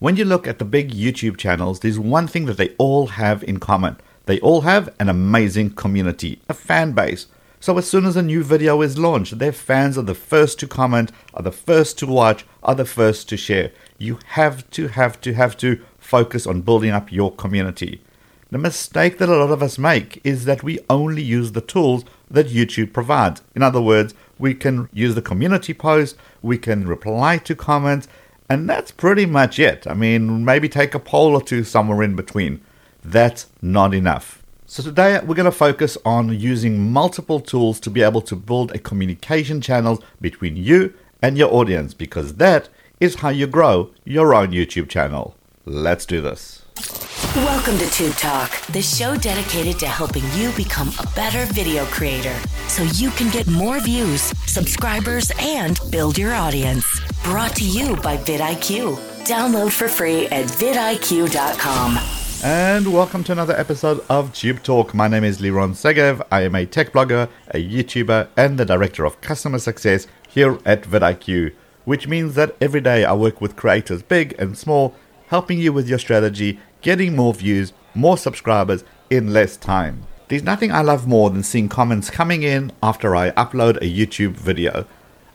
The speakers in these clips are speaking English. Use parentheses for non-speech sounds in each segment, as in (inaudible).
When you look at the big YouTube channels, there's one thing that they all have in common. They all have an amazing community, a fan base. So as soon as a new video is launched, their fans are the first to comment, are the first to watch, are the first to share. You have to, have to, have to focus on building up your community. The mistake that a lot of us make is that we only use the tools that YouTube provides. In other words, we can use the community post, we can reply to comments, and that's pretty much it. I mean, maybe take a poll or two somewhere in between. That's not enough. So, today we're going to focus on using multiple tools to be able to build a communication channel between you and your audience because that is how you grow your own YouTube channel. Let's do this. Welcome to Tube Talk, the show dedicated to helping you become a better video creator so you can get more views, subscribers, and build your audience. Brought to you by vidIQ. Download for free at vidIQ.com. And welcome to another episode of Tube Talk. My name is Liron Segev. I am a tech blogger, a YouTuber, and the director of customer success here at vidIQ, which means that every day I work with creators big and small, helping you with your strategy, getting more views, more subscribers in less time. There's nothing I love more than seeing comments coming in after I upload a YouTube video.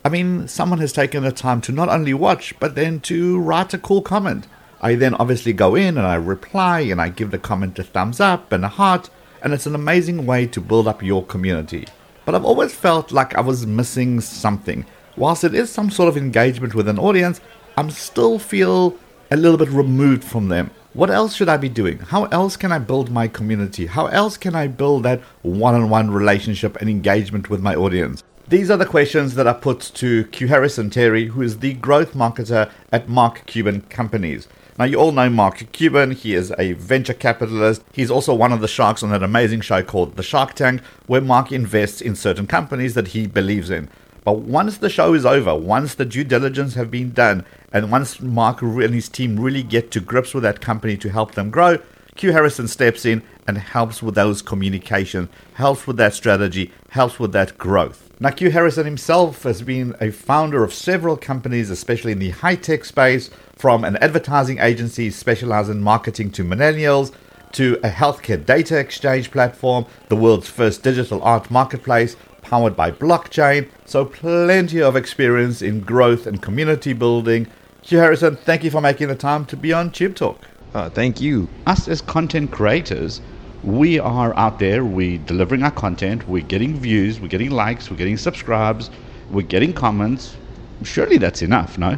I mean, someone has taken the time to not only watch, but then to write a cool comment. I then obviously go in and I reply and I give the comment a thumbs up and a heart, and it's an amazing way to build up your community. But I've always felt like I was missing something. Whilst it is some sort of engagement with an audience, I'm still feel a little bit removed from them. What else should I be doing? How else can I build my community? How else can I build that one on one relationship and engagement with my audience? These are the questions that I put to Q Harrison Terry, who is the growth marketer at Mark Cuban Companies. Now, you all know Mark Cuban. He is a venture capitalist. He's also one of the sharks on that amazing show called The Shark Tank, where Mark invests in certain companies that he believes in. But once the show is over, once the due diligence have been done, and once Mark and his team really get to grips with that company to help them grow, Q Harrison steps in and helps with those communication, helps with that strategy, helps with that growth. Now, Q Harrison himself has been a founder of several companies, especially in the high tech space, from an advertising agency specializing in marketing to millennials, to a healthcare data exchange platform, the world's first digital art marketplace powered by blockchain. So, plenty of experience in growth and community building. Q Harrison, thank you for making the time to be on Tube Talk. Uh, thank you. Us as content creators, we are out there, we're delivering our content, we're getting views, we're getting likes, we're getting subscribes, we're getting comments. Surely that's enough, no?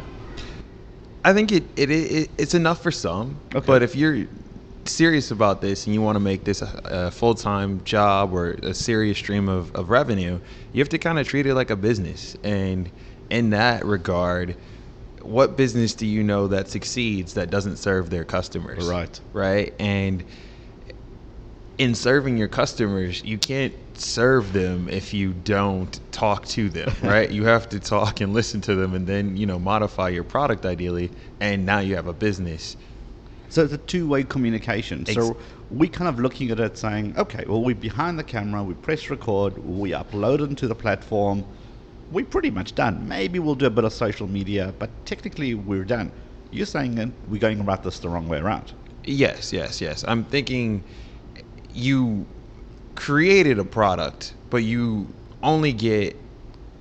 I think it, it, it it's enough for some. Okay. But if you're serious about this and you want to make this a, a full time job or a serious stream of, of revenue, you have to kind of treat it like a business. And in that regard, what business do you know that succeeds that doesn't serve their customers? Right. Right. And in serving your customers, you can't serve them if you don't talk to them, (laughs) right? you have to talk and listen to them and then, you know, modify your product ideally. And now you have a business. So it's a two-way communication. Ex- so we kind of looking at it saying, okay, well we're behind the camera, we press record, we upload it into the platform, we're pretty much done. Maybe we'll do a bit of social media, but technically we're done. You're saying that we're going about this the wrong way around. Yes, yes, yes. I'm thinking you created a product, but you only get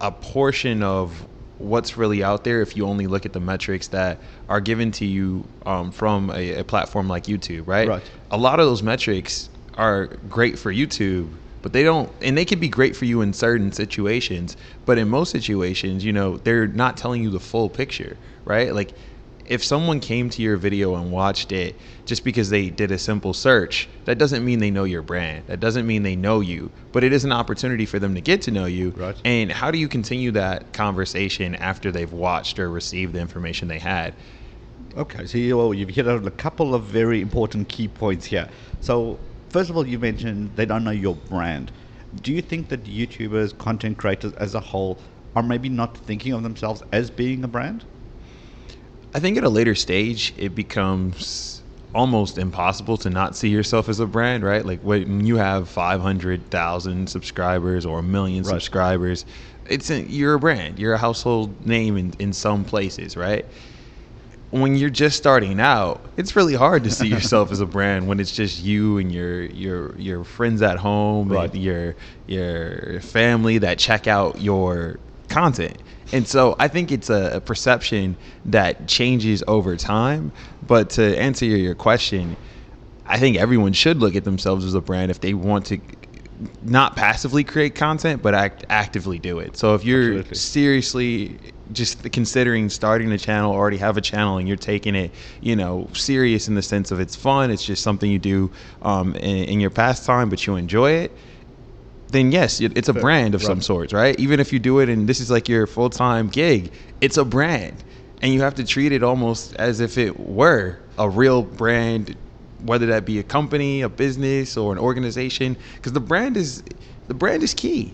a portion of what's really out there if you only look at the metrics that are given to you um, from a, a platform like YouTube, right? Right. A lot of those metrics are great for YouTube, but they don't, and they can be great for you in certain situations, but in most situations, you know, they're not telling you the full picture, right? Like, if someone came to your video and watched it just because they did a simple search, that doesn't mean they know your brand. That doesn't mean they know you, but it is an opportunity for them to get to know you. Right. And how do you continue that conversation after they've watched or received the information they had? Okay, so you, well, you've hit on a couple of very important key points here. So, first of all, you mentioned they don't know your brand. Do you think that YouTubers, content creators as a whole, are maybe not thinking of themselves as being a brand? I think at a later stage, it becomes almost impossible to not see yourself as a brand, right? Like when you have 500,000 subscribers or a million Right. subscribers, it's a, you're a brand. You're a household name in, in some places, right? when you're just starting out, it's really hard to see (laughs) yourself as a brand when it's just you and your your your friends at home Right. and your your family that check out your content. And so I think it's a, a perception that changes over time. But to answer your, question, I think everyone should look at themselves as a brand if they want to not passively create content, but act, actively do it. So if you're Absolutely. seriously just considering starting a channel, already have a channel, and you're taking it, you know, serious in the sense of it's fun, it's just something you do um, in, in your pastime, but you enjoy it. Then yes, it's a Fair. brand of some Right. sorts, right? Even if you do it and this is like your full time gig, it's a brand, and you have to treat it almost as if it were a real brand, whether that be a company, a business, or an organization, because the brand is the brand is key.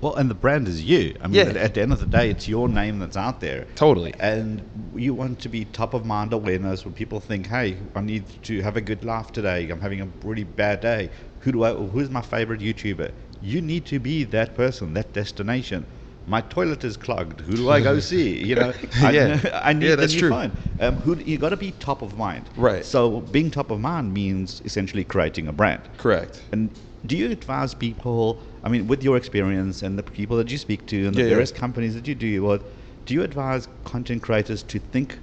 Well, and the brand is you. I mean, Yeah. at, at the end of the day, it's your name that's out there. Totally. And you want to be top of mind awareness when people think, "Hey, I need to have a good laugh today. I'm having a really bad day. Who do I? Who's my favorite YouTuber?" You need to be that person, that destination. My toilet is clogged. Who do I go (laughs) see? You know, I, Yeah. (laughs) I need Yeah, the that's new true. phone. Um, who you got to be top of mind. Right. So being top of mind means essentially creating a brand. Correct. And do you advise people? I mean, with your experience and the people that you speak to and the Yeah, yeah. various companies that you do with, do you advise content creators to think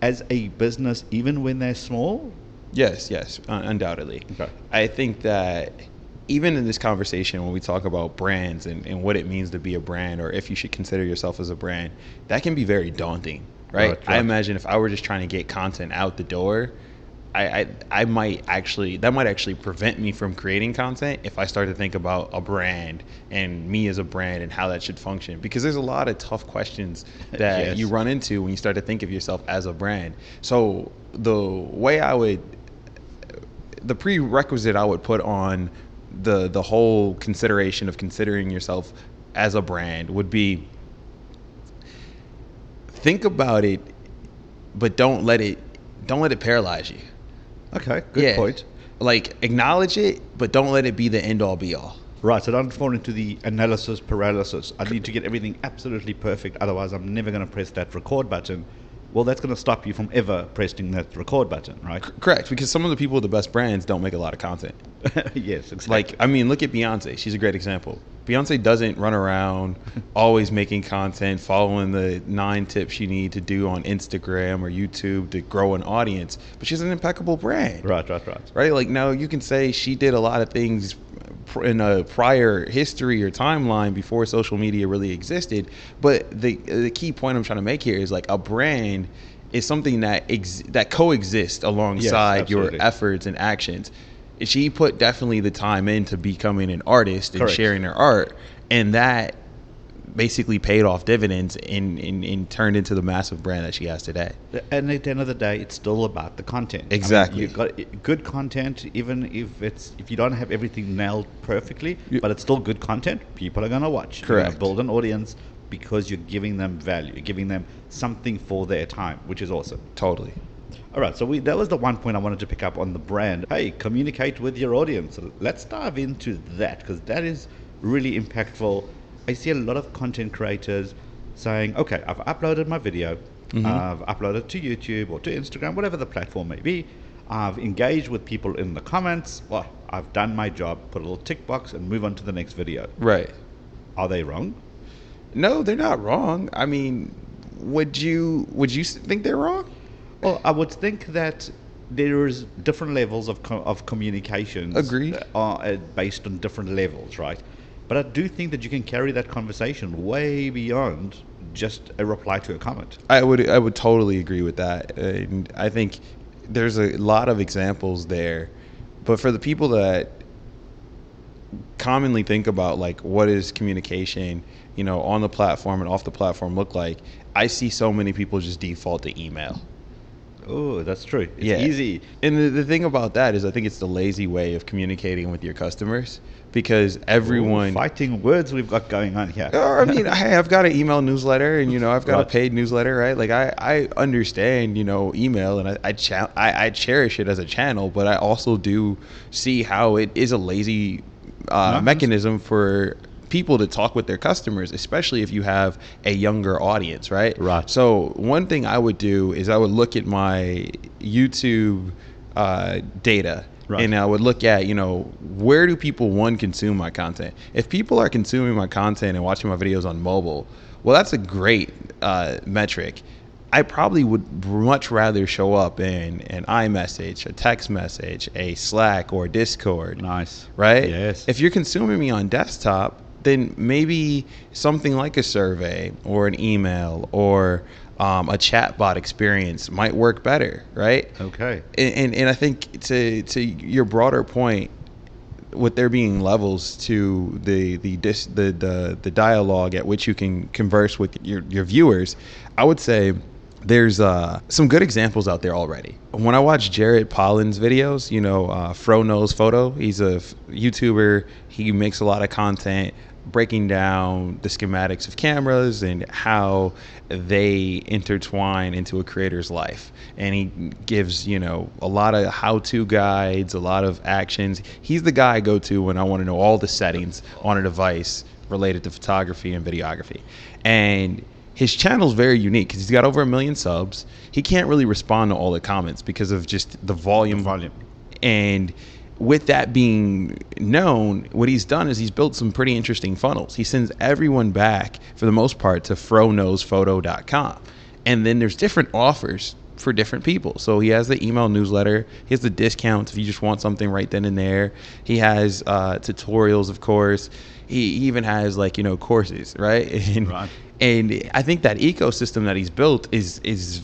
as a business even when they're small? Yes, yes, un- undoubtedly. Okay. I think that even in this conversation, when we talk about brands and, and what it means to be a brand, or if you should consider yourself as a brand, that can be very daunting, right? Right, I imagine if I were just trying to get content out the door, I, I I might actually that might actually prevent me from creating content if I start to think about a brand and me as a brand and how that should function because there's a lot of tough questions (laughs) that Yes. you run into when you start to think of yourself as a brand. So the way I would the prerequisite I would put on the the whole consideration of considering yourself as a brand would be think about it but don't let it don't let it paralyze you. Okay, good point. Like acknowledge it, but don't let it be the end all be all. Right, so don't fall into the analysis paralysis. I need to get everything absolutely perfect, otherwise I'm never going to press that record button. Well, that's going to stop you from ever pressing that record button, right? Correct, because some of the people with the best brands don't make a lot of content. (laughs) yes, exactly. Like, I mean, look at Beyonce. She's a great example. Beyonce doesn't run around (laughs) always making content, following the nine tips you need to do on Instagram or YouTube to grow an audience, but she's an impeccable brand. right, right, right. Right? Like, now you can say she did a lot of things in a prior history or timeline before social media really existed, but the the key point I'm trying to make here is like a brand is something that ex- that coexists alongside your efforts and actions. She put definitely the time into becoming an artist and Correct. sharing her art, and that basically paid off dividends and, and, and turned into the massive brand that she has today. And at the end of the day, it's still about the content. I mean, Exactly. you've got uh, good content, even if it's if you don't have everything nailed perfectly, You- but it's still good content. People are gonna watch. Correct. build an audience because you're giving them value, you're giving them something for their time, which is awesome. Totally. All right, so we, that was the one point I wanted to pick up on the brand. Hey, communicate with your audience. Let's dive into that because that is really impactful. I see a lot of content creators saying, okay, I've uploaded my video, I've uploaded to YouTube or to Instagram, whatever the platform may be. I've engaged with people in the comments. Well, I've done my job, put a little tick box and move on to the next video. Right. Are they wrong? No, they're not wrong. I mean, would you would you think they're wrong? Well, I would think that there is different levels of co- of communications. Agreed. Are uh, based on different levels, right? But I do think that you can carry that conversation way beyond just a reply to a comment. I would I would totally agree with that. And I think there's a lot of examples there. But for the people that commonly think about like what is communication, you know, on the platform and off the platform look like, I see so many people just default to email. Oh, that's true. It's easy. And the, the thing about that is I think it's the lazy way of communicating with your customers because everyone Ooh, fighting words we've got going on here. I mean, hey, I've got an email newsletter, and you know, I've got Right. a paid newsletter, right? Like, I, I understand, you know, email, and I, I, cha- I, I cherish it as a channel, but I also do see how it is a lazy uh, mechanism for people to talk with their customers, especially if you have a younger audience, right? Right. So one thing I would do is I would look at my YouTube uh, data. Right. And I would look at, you know, where do people one consume my content? If people are consuming my content and watching my videos on mobile, well, that's a great uh, metric. I probably would much rather show up in an iMessage, a text message, a Slack, or Discord. Nice. Right? Yes. If you're consuming me on desktop, then maybe something like a survey or an email or um, a chatbot experience might work better, right? Okay. And, and, and I think to, to your broader point, with there being levels to the the, dis, the the the dialogue at which you can converse with your, your viewers, I would say there's uh, some good examples out there already. When I watch Jared Polin's videos, you know, uh, Fro knows photo. He's a f- YouTuber. He makes a lot of content breaking down the schematics of cameras and how they intertwine into a creator's life. And he gives, you know, a lot of how to guides, a lot of actions. He's the guy I go to when I want to know all the settings on a device related to photography and videography. And his channel is very unique because he's got over a million subs. He can't really respond to all the comments because of just the volume. The volume. And with that being known, what he's done is he's built some pretty interesting funnels. He sends everyone back, for the most part, to froknowsphoto.com. And then there's different offers for different people. So he has the email newsletter. He has the discounts if you just want something right then and there. He has uh, tutorials, of course. He even has like you know courses, right? (laughs) And, Right. and I think that ecosystem that he's built is is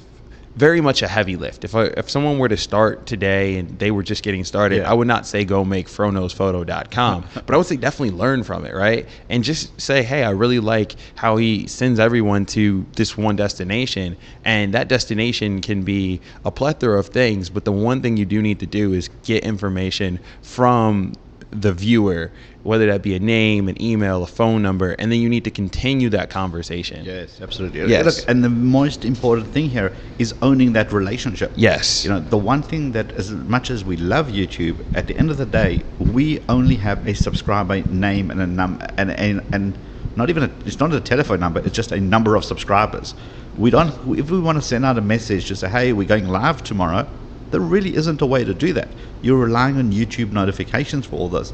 very much a heavy lift. If I, if someone were to start today and they were just getting started, Yeah. I would not say go make froknowsphoto.com, (laughs) but I would say definitely learn from it, right? And just say, hey, I really like how he sends everyone to this one destination, and that destination can be a plethora of things, but the one thing you do need to do is get information from the viewer, whether that be a name, an email, a phone number, and then you need to continue that conversation. Yes, absolutely. Yes. Look, and the most important thing here is owning that relationship. Yes. You know, the one thing that as much as we love YouTube, at the end of the day, we only have a subscriber name and a number and, and and not even a, it's not a telephone number, it's just a number of subscribers. We don't if we want to send out a message to say, "Hey, we're going live tomorrow." There really isn't a way to do that. You're relying on YouTube notifications for all this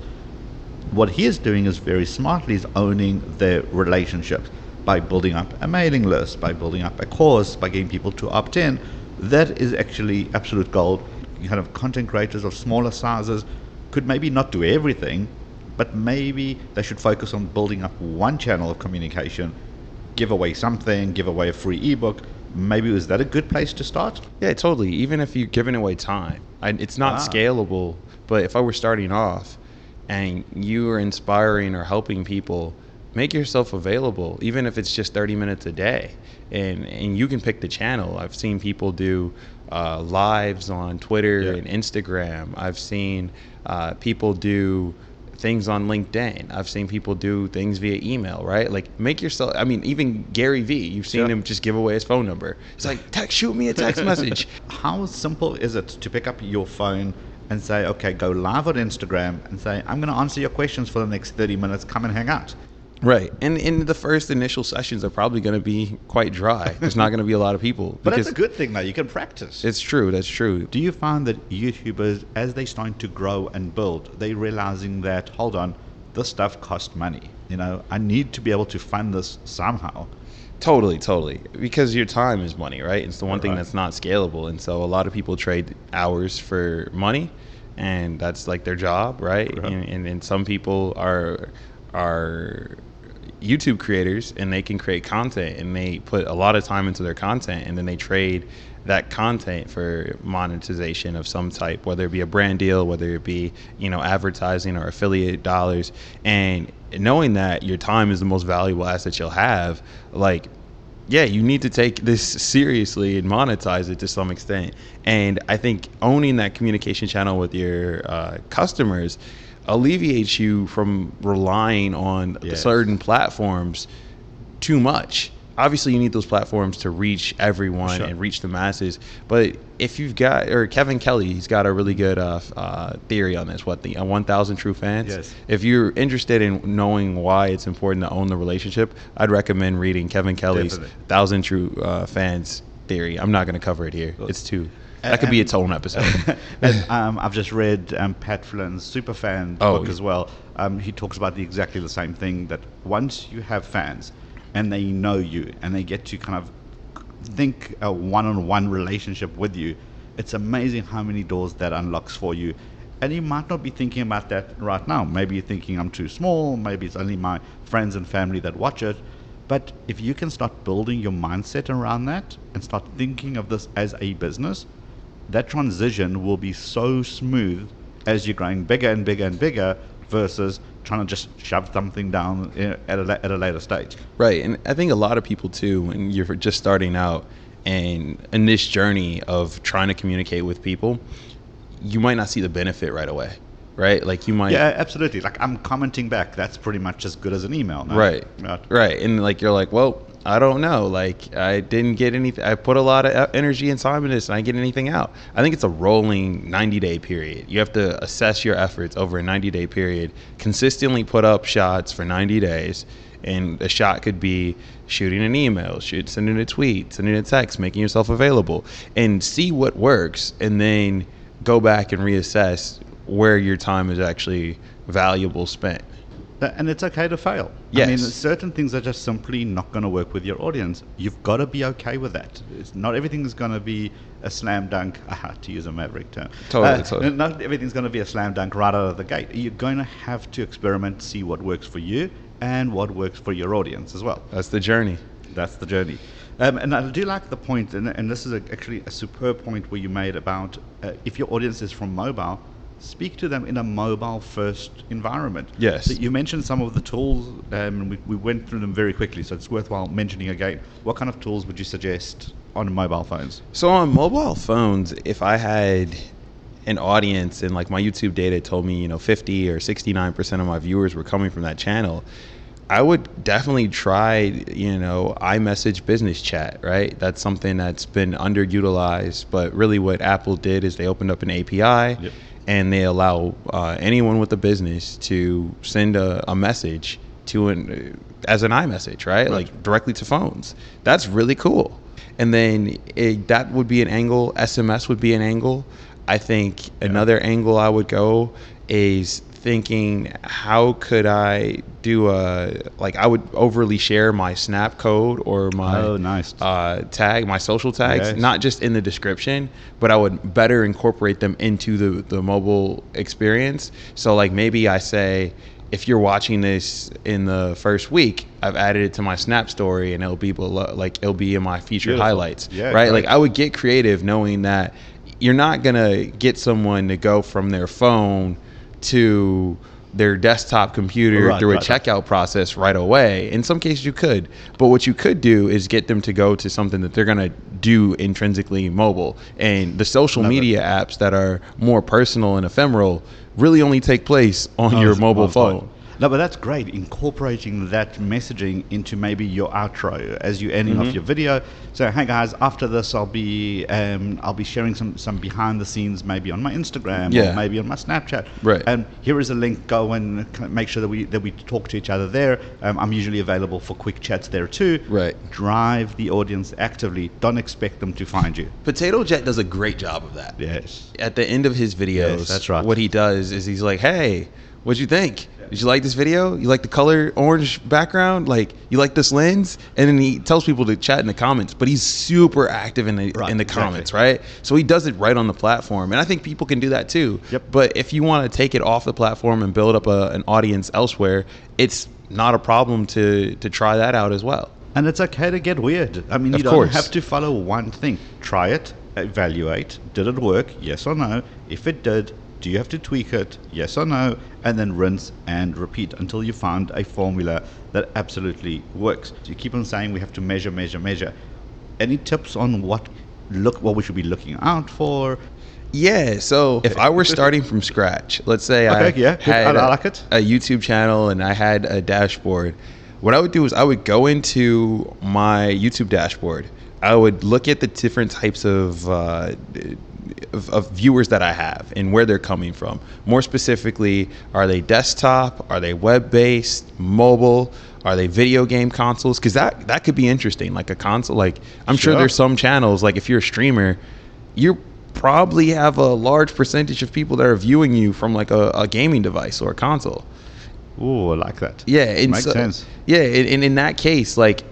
what he is doing is very smartly is owning their relationships by building up a mailing list, by building up a course, by getting people to opt in. That is actually absolute gold. Kind of content creators of smaller sizes could maybe not do everything, but maybe they should focus on building up one channel of communication, give away something, give away a free ebook. Maybe is that a good place to start? Yeah, totally. Even if you're giving away time, I, it's not Ah. scalable. But if I were starting off and you are inspiring or helping people, make yourself available, even if it's just 30 minutes a day. And, and you can pick the channel. I've seen people do uh, lives on Twitter Yeah. and Instagram. I've seen uh, people do things on LinkedIn. I've seen people do things via email, right? Like make yourself I mean even Gary Vee, you've seen him just give away his phone number. It's like text shoot me a text message. (laughs) How simple is it to pick up your phone and say, okay, go live on Instagram and say, I'm going to answer your questions for the next 30 minutes. Come and hang out. Right. And in the first initial sessions are probably going to be quite dry. There's not going to be a lot of people (laughs) But that's a good thing, though. You can practice. it's true. That's true. Do you find that YouTubers, as they start to grow and build, they're realizing that, hold on, this stuff costs money. You know, I need to be able to fund this somehow. Totally, totally. Because your time is money, right? It's the one thing that's not scalable. And so a lot of people trade hours for money and that's like their job, right? Right. And, and, and some people are are YouTube creators and they can create content and they put a lot of time into their content and then they trade that content for monetization of some type, whether it be a brand deal, whether it be, you know, advertising or affiliate dollars. And knowing that your time is the most valuable asset you'll have, like yeah, you need to take this seriously and monetize it to some extent. And I think owning that communication channel with your uh, customers alleviates you from relying on Yes. certain platforms too much. Obviously, you need those platforms to reach everyone Sure. and reach the masses, but if you've got or Kevin Kelly, he's got a really good uh, uh, theory on this. What the uh, 1,000 true fans? Yes. If you're interested in knowing why it's important to own the relationship, I'd recommend reading Kevin Kelly's Definitely. 1,000 true uh, fans theory. I'm not going to cover it here. It's too. That could be its own episode. (laughs) and um, I've just read um, Pat Flynn's Superfan Oh, book yeah. as well. Um, he talks about the, exactly the same thing that once you have fans and they know you and they get to kind of think a one-on-one relationship with you, it's amazing how many doors that unlocks for you. And you might not be thinking about that right now. Maybe you're thinking I'm too small. Maybe it's only my friends and family that watch it. But if you can start building your mindset around that and start thinking of this as a business, that transition will be so smooth as you're growing bigger and bigger and bigger versus trying to just shove something down at a, at a later stage. Right, and I think a lot of people too, when you're just starting out and in this journey of trying to communicate with people, you might not see the benefit right away, right? Like you might, Yeah, absolutely. Like I'm commenting back. That's pretty much as good as an email. no? right, Right. right, and like you're like, well, I don't know, like I didn't get anything. I put a lot of energy and time in this, and I get anything out. I think it's a rolling 90 day period. You have to assess your efforts over a 90 day period, consistently put up shots for 90 days. And a shot could be shooting an email, shoot, sending a tweet, sending a text, making yourself available, and see what works, and then go back and reassess where your time is actually valuable spent. And it's okay to fail. I mean, certain things are just simply not going to work with your audience. You've got to be okay with that. It's not everything's going to be a slam dunk, (laughs) aha, to use a maverick term. Totally, Uh, totally. Not everything's going to be a slam dunk right out of the gate. You're going to have to experiment, see what works for you and what works for your audience as well. That's the journey. That's the journey. Um, and I do like the point, and, and this is a, actually a superb point where you made about uh, if your audience is from mobile, speak to them in a mobile first environment. Yes. So you mentioned some of the tools, um, and we, we went through them very quickly, so it's worthwhile mentioning again. What kind of tools would you suggest on mobile phones? So on mobile phones, if I had an audience and like my YouTube data told me, you know, 50 or 69% of my viewers were coming from that channel, I would definitely try, you know, iMessage business chat, right? That's something that's been underutilized, but really what Apple did is they opened up an API Yep. And they allow uh, anyone with a business to send a, a message to an as an iMessage, right? Like directly to phones. That's really cool. And then it, that would be an angle. SMS would be an angle. I think another angle I would go is thinking how could I do a like I would overly share my Snap code or my Oh, nice. uh, tag, my social tags, Yes. not just in the description, but I would better incorporate them into the, the mobile experience. So, like, maybe I say, if you're watching this in the first week, I've added it to my Snap story and it'll be below, like, it'll be in my featured Beautiful. highlights. Yeah, right? great. Like, I would get creative knowing that you're not to get someone to go from their phone to their desktop computer Right, through a right, right. checkout process right away. In some cases, you could, but what you could do is get them to go to something that they're going to do intrinsically mobile. And the social it. media apps that are more personal and ephemeral really only take place on your mobile phone. phone. No, but that's great. Incorporating that messaging into maybe your outro as you're ending Mm-hmm. off your video. So, hey guys, after this, I'll be um, I'll be sharing some some behind the scenes, maybe on my Instagram Yeah. or maybe on my Snapchat. Right. And here is a link. Go and make sure that we that we talk to each other there. Um, I'm usually available for quick chats there too. Right. Drive the audience actively. Don't expect them to find you. Potato Jet does a great job of that. Yes. At the end of his videos, Yes, that's right. what he does is he's like, "Hey, what'd you think? Did you like this video? You like the color orange background? Like you like this lens?" And then he tells people to chat in the comments, but he's super active in the Right, in the exactly. comments, right? So he does it right on the platform, and I think people can do that too. Yep. But if you want to take it off the platform and build up a, an audience elsewhere, it's not a problem to to try that out as well. And it's okay to get weird. I mean, Of you don't course. have to follow one thing. Try it, evaluate. Did it work? Yes or no? If it did, do you have to tweak it? Yes or no? And then rinse and repeat until you find a formula that absolutely works. You keep on saying we have to measure, measure, measure. Any tips on what look what we should be looking out for? Yeah, so if I were starting from scratch, let's say I yeah, had I- I a- like it. a YouTube channel and I had a dashboard, what I would do is I would go into my YouTube dashboard. I would look at the different types of, uh, of of viewers that I have and where they're coming from. More specifically, are they desktop? Are they web based? Mobile? Are they video game consoles? Because that that could be interesting. Like a console. Like I'm sure Sure. there's some channels. Like if you're a streamer, you probably have a large percentage of people that are viewing you from like a, a gaming device or a console. Ooh, I like that. Yeah, and makes so- sense. Yeah, and, and in that case, like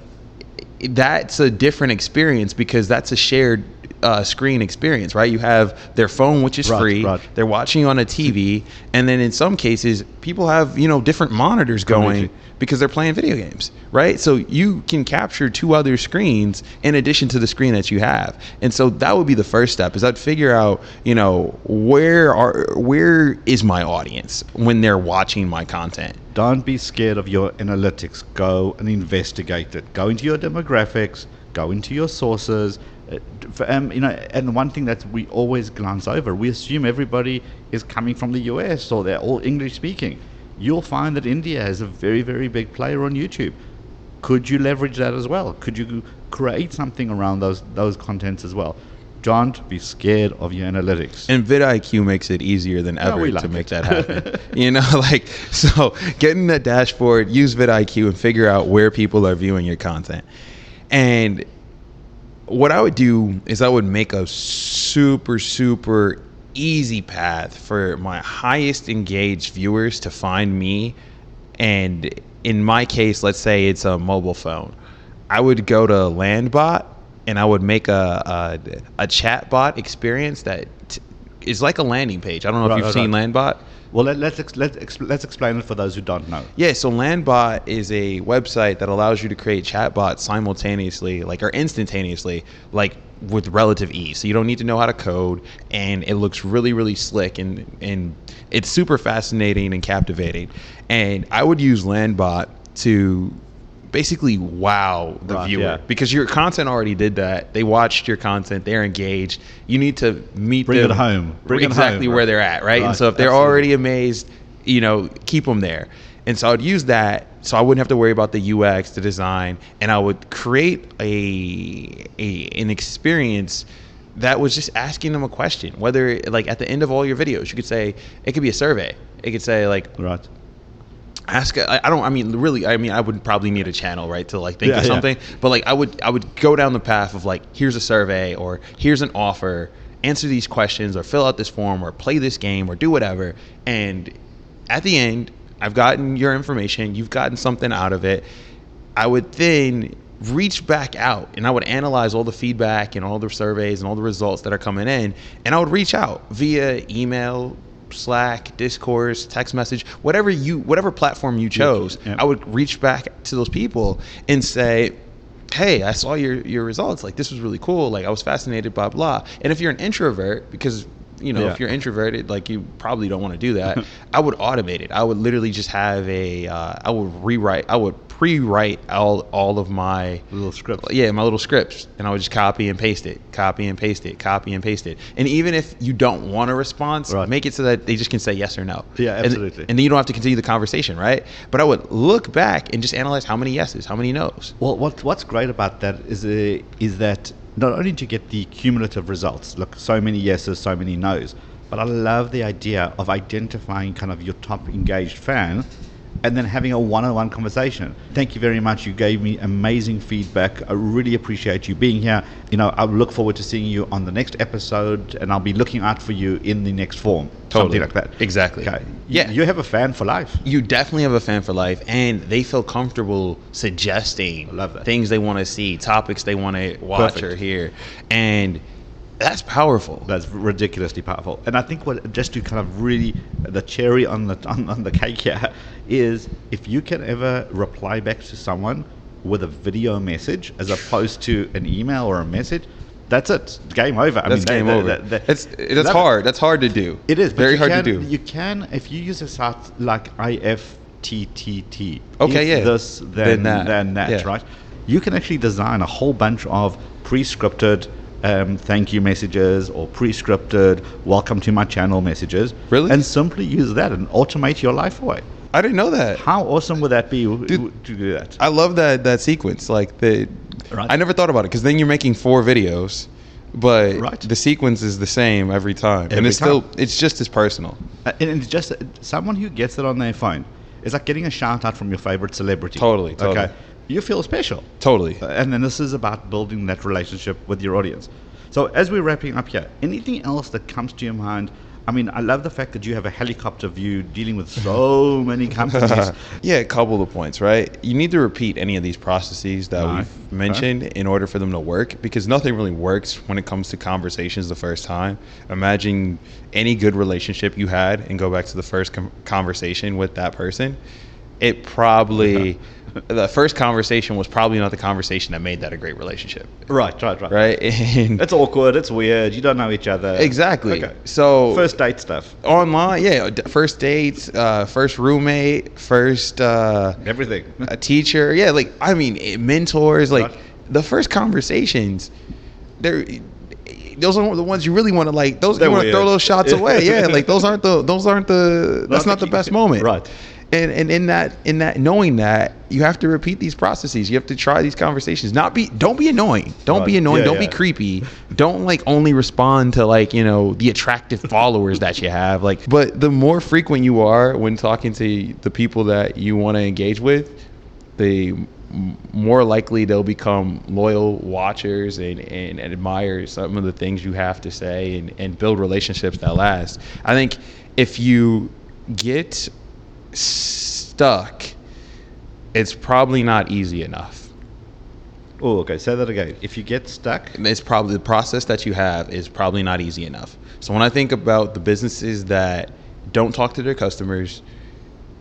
that's a different experience because that's a shared uh, screen experience, right? You have their phone, which is free. They're watching on a TV, and then in some cases, people have you know different monitors going because they're playing video games, right? So you can capture two other screens in addition to the screen that you have, and so that would be the first step. Is I'd figure out, you know, where are where is my audience when they're watching my content. Don't be scared of your analytics. Go and investigate it. Go into your demographics. Go into your sources. For- Um, you know, and one thing that we always glance over, we assume everybody is coming from the US or they're all English speaking. You'll find that India is a very, very big player on YouTube. Could you leverage that as well? Could you create something around those those contents as well? Don't be scared of your analytics. And vidIQ makes it easier than ever we to make it. that (laughs) happen. you know, (laughs) like so get in that dashboard, use vidIQ and figure out where people are viewing your content. And what I would do is I would make a super super easy path for my highest engaged viewers to find me. And in my case let's say it's a mobile phone. I would go to landbot and i would make a a, a chat bot experience that t- is like a landing page. I don't know Right, if you've right, seen right. landbot Well, let, let's ex- let's ex- let's explain it for those who don't know. Yeah, so Landbot is a website that allows you to create chatbots simultaneously, like or instantaneously, like with relative ease. So you don't need to know how to code, and it looks really, really slick, and and it's super fascinating and captivating. And I would use Landbot to basically wow the Right, viewer yeah. because your content already did that. They watched your content, they're engaged. You need to meet Bring them it home. Bring it exactly home, where right. they're at, right? and so if they're absolutely. already amazed, you know, keep them there. And so I'd use that so I wouldn't have to worry about the UX, the design, and I would create a, a an experience that was just asking them a question. Whether like at the end of all your videos, you could say it could be a survey. It could say like Right. Ask I, I don't i mean really i mean i would probably need a channel right to like think Yeah, of yeah. something. But like i would i would go down the path of like here's a survey or here's an offer answer these questions or fill out this form or play this game or do whatever. And at the end i've gotten your information. You've gotten something out of it. I would then reach back out and i would analyze all the feedback and all the surveys and all the results that are coming in. And i would reach out via email slack discourse text message whatever you whatever platform you chose yeah. i would reach back to those people and say hey i saw your your results. Like this was really cool. Like i was fascinated blah blah. And if you're an introvert because you know Yeah. if you're introverted like you probably don't want to do that (laughs) i would automate it i would literally just have a uh, i would rewrite i would pre-write all all of my Little scripts. yeah, my little scripts, and I would just copy and paste it, copy and paste it, copy and paste it. And even if you don't want a response, Right. make it so that they just can say yes or no. Yeah, And- absolutely. And, then you don't have to continue the conversation, right? But I would look back and just analyze how many yeses, how many nos. Well, what what's great about that is uh, is that not only to get the cumulative results, look, so many yeses, so many nos, but I love the idea of identifying kind of your top engaged fan and then having a one-on-one conversation. Thank you very much. You gave me amazing feedback. I really appreciate you being here. You know, I look forward to seeing you on the next episode, and I'll be looking out for you in the next form. Totally. Something like that. Exactly. Okay. Yeah. You have a fan for life. You definitely have a fan for life, and they feel comfortable suggesting love things they want to see, topics they want to watch Perfect. or hear, and that's powerful. That's ridiculously powerful. And I think what just to kind of really the cherry on the on, on the cake here is if you can ever reply back to someone with a video message as opposed to an email or a message, that's it. Game over. I That's they- game they- over. they- they- That's that's it. hard. That's hard to do. It is very hard can, to do. You can if you use a site like IFTTT. Okay, yeah. This then Then that. then that, Yeah. right? You can actually design a whole bunch of pre-scripted um, thank you messages or pre-scripted welcome to my channel messages. Really? And simply use that and automate your life away. I didn't know that. How awesome would that be Dude. to do that? I love that that sequence. Like the Right. I never thought about it because then you're making four videos, but Right. the sequence is the same every time, and Every it's still it's just as personal. Uh, and it's just uh, someone who gets it on their phone. It's like getting a shout out from your favorite celebrity. Totally, totally. Okay. You feel special. Totally. Uh, And then this is about building that relationship with your audience. So as we're wrapping up here, anything else that comes to your mind? I mean, I love the fact that you have a helicopter view dealing with so (laughs) many companies. (laughs) yeah, a couple of points, right? You need to repeat any of these processes that Right. we've mentioned in order for them to work because nothing really works when it comes to conversations the first time. Imagine any good relationship you had and go back to the first com- conversation with that person. It probably, the first conversation was probably not the conversation that made that a great relationship, right, right, right. right? (laughs) And It's awkward. It's weird. You don't know each other. Exactly. Okay. So First date stuff. online, yeah, first dates, uh, first roommate, first uh, Everything. (laughs) a teacher, yeah, like I mean, eh, mentors, like Right. the first conversations, they're those aren't the ones you really want to like. Those They're you want to throw those shots away, (laughs) yeah. Like those aren't the those aren't the that's Not not the the best moment, right. And and in that in that knowing that you have to repeat these processes, you have to try these conversations. Not be don't be annoying, don't be annoying, Yeah, don't yeah. be creepy, don't like only respond to like you know the attractive (laughs) followers that you have. Like, but the more frequent you are when talking to the people that you want to engage with, the more likely they'll become loyal watchers and, and, admire some of the things you have to say and, and build relationships that last. I think if you get stuck, it's probably not easy enough. Oh, okay. Say that again. If you get stuck, It's probably the process that you have is probably not easy enough. So when I think about the businesses that don't talk to their customers,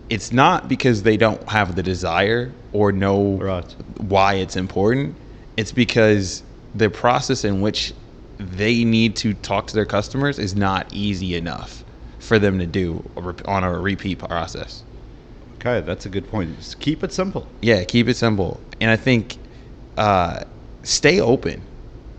it's not because they don't have the desire or know Right. why it's important. It's because the process in which they need to talk to their customers is not easy enough for them to do on a repeat process. okay, that's a good point. Just keep it simple. Yeah, keep it simple. And I think uh, stay open.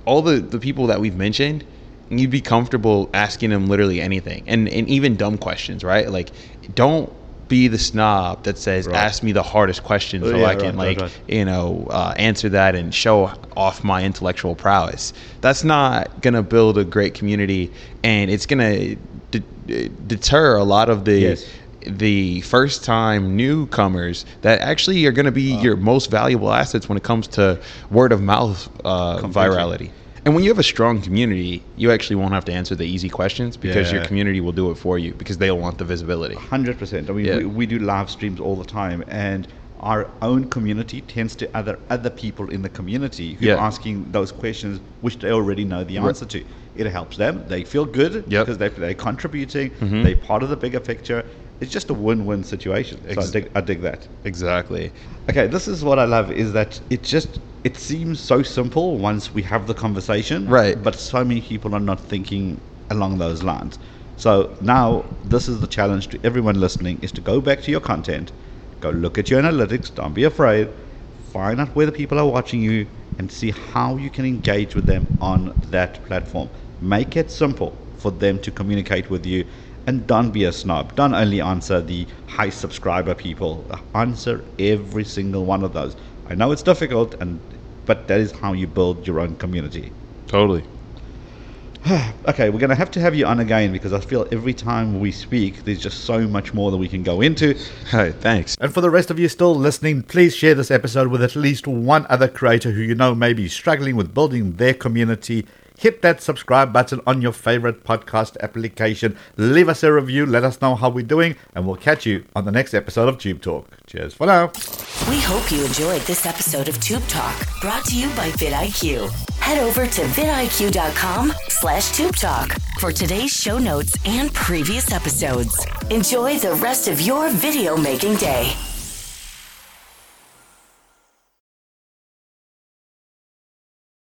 All the, the people that we've mentioned, you'd be comfortable asking them literally anything. And and even dumb questions, right? Like don't be the snob that says Right. ask me the hardest question so Oh, yeah, I can right, like right, you know uh, answer that and show off my intellectual prowess. That's not gonna build a great community, and it's gonna de- deter a lot of the Yes. the first time newcomers that actually are going to be your most valuable assets when it comes to word of mouth uh, virality. And when you have a strong community, you actually won't have to answer the easy questions because your community will do it for you because they'll want the visibility. Hundred percent. I mean, Yeah. we, we do live streams all the time, and our own community tends to other other people in the community who Yeah. are asking those questions, which they already know the Right. answer to. It helps them. They feel good Yep. because they, they're contributing. Mhm. They're part of the bigger picture. It's just a win-win situation. So I Ex- dig, I dig that. Exactly. Okay, this is what I love is that it just it seems so simple once we have the conversation. Right. But so many people are not thinking along those lines. So now this is the challenge to everyone listening is to go back to your content, go look at your analytics, don't be afraid, find out where the people are watching you and see how you can engage with them on that platform. Make it simple for them to communicate with you and don't be a snob. Don't only answer the high subscriber people. Answer every single one of those. I know it's difficult and but that is how you build your own community. Totally. (sighs) Okay, we're going to have to have you on again because I feel every time we speak, there's just so much more that we can go into. Hey, thanks. And for the rest of you still listening, please share this episode with at least one other creator who you know may be struggling with building their community. Hit that subscribe button on your favorite podcast application. Leave us a review, let us know how we're doing, and we'll catch you on the next episode of Tube Talk. Cheers for now. We hope you enjoyed this episode of Tube Talk, brought to you by vidIQ. Head over to vidIQ.com slash Tube Talk for today's show notes and previous episodes. Enjoy the rest of your video making day.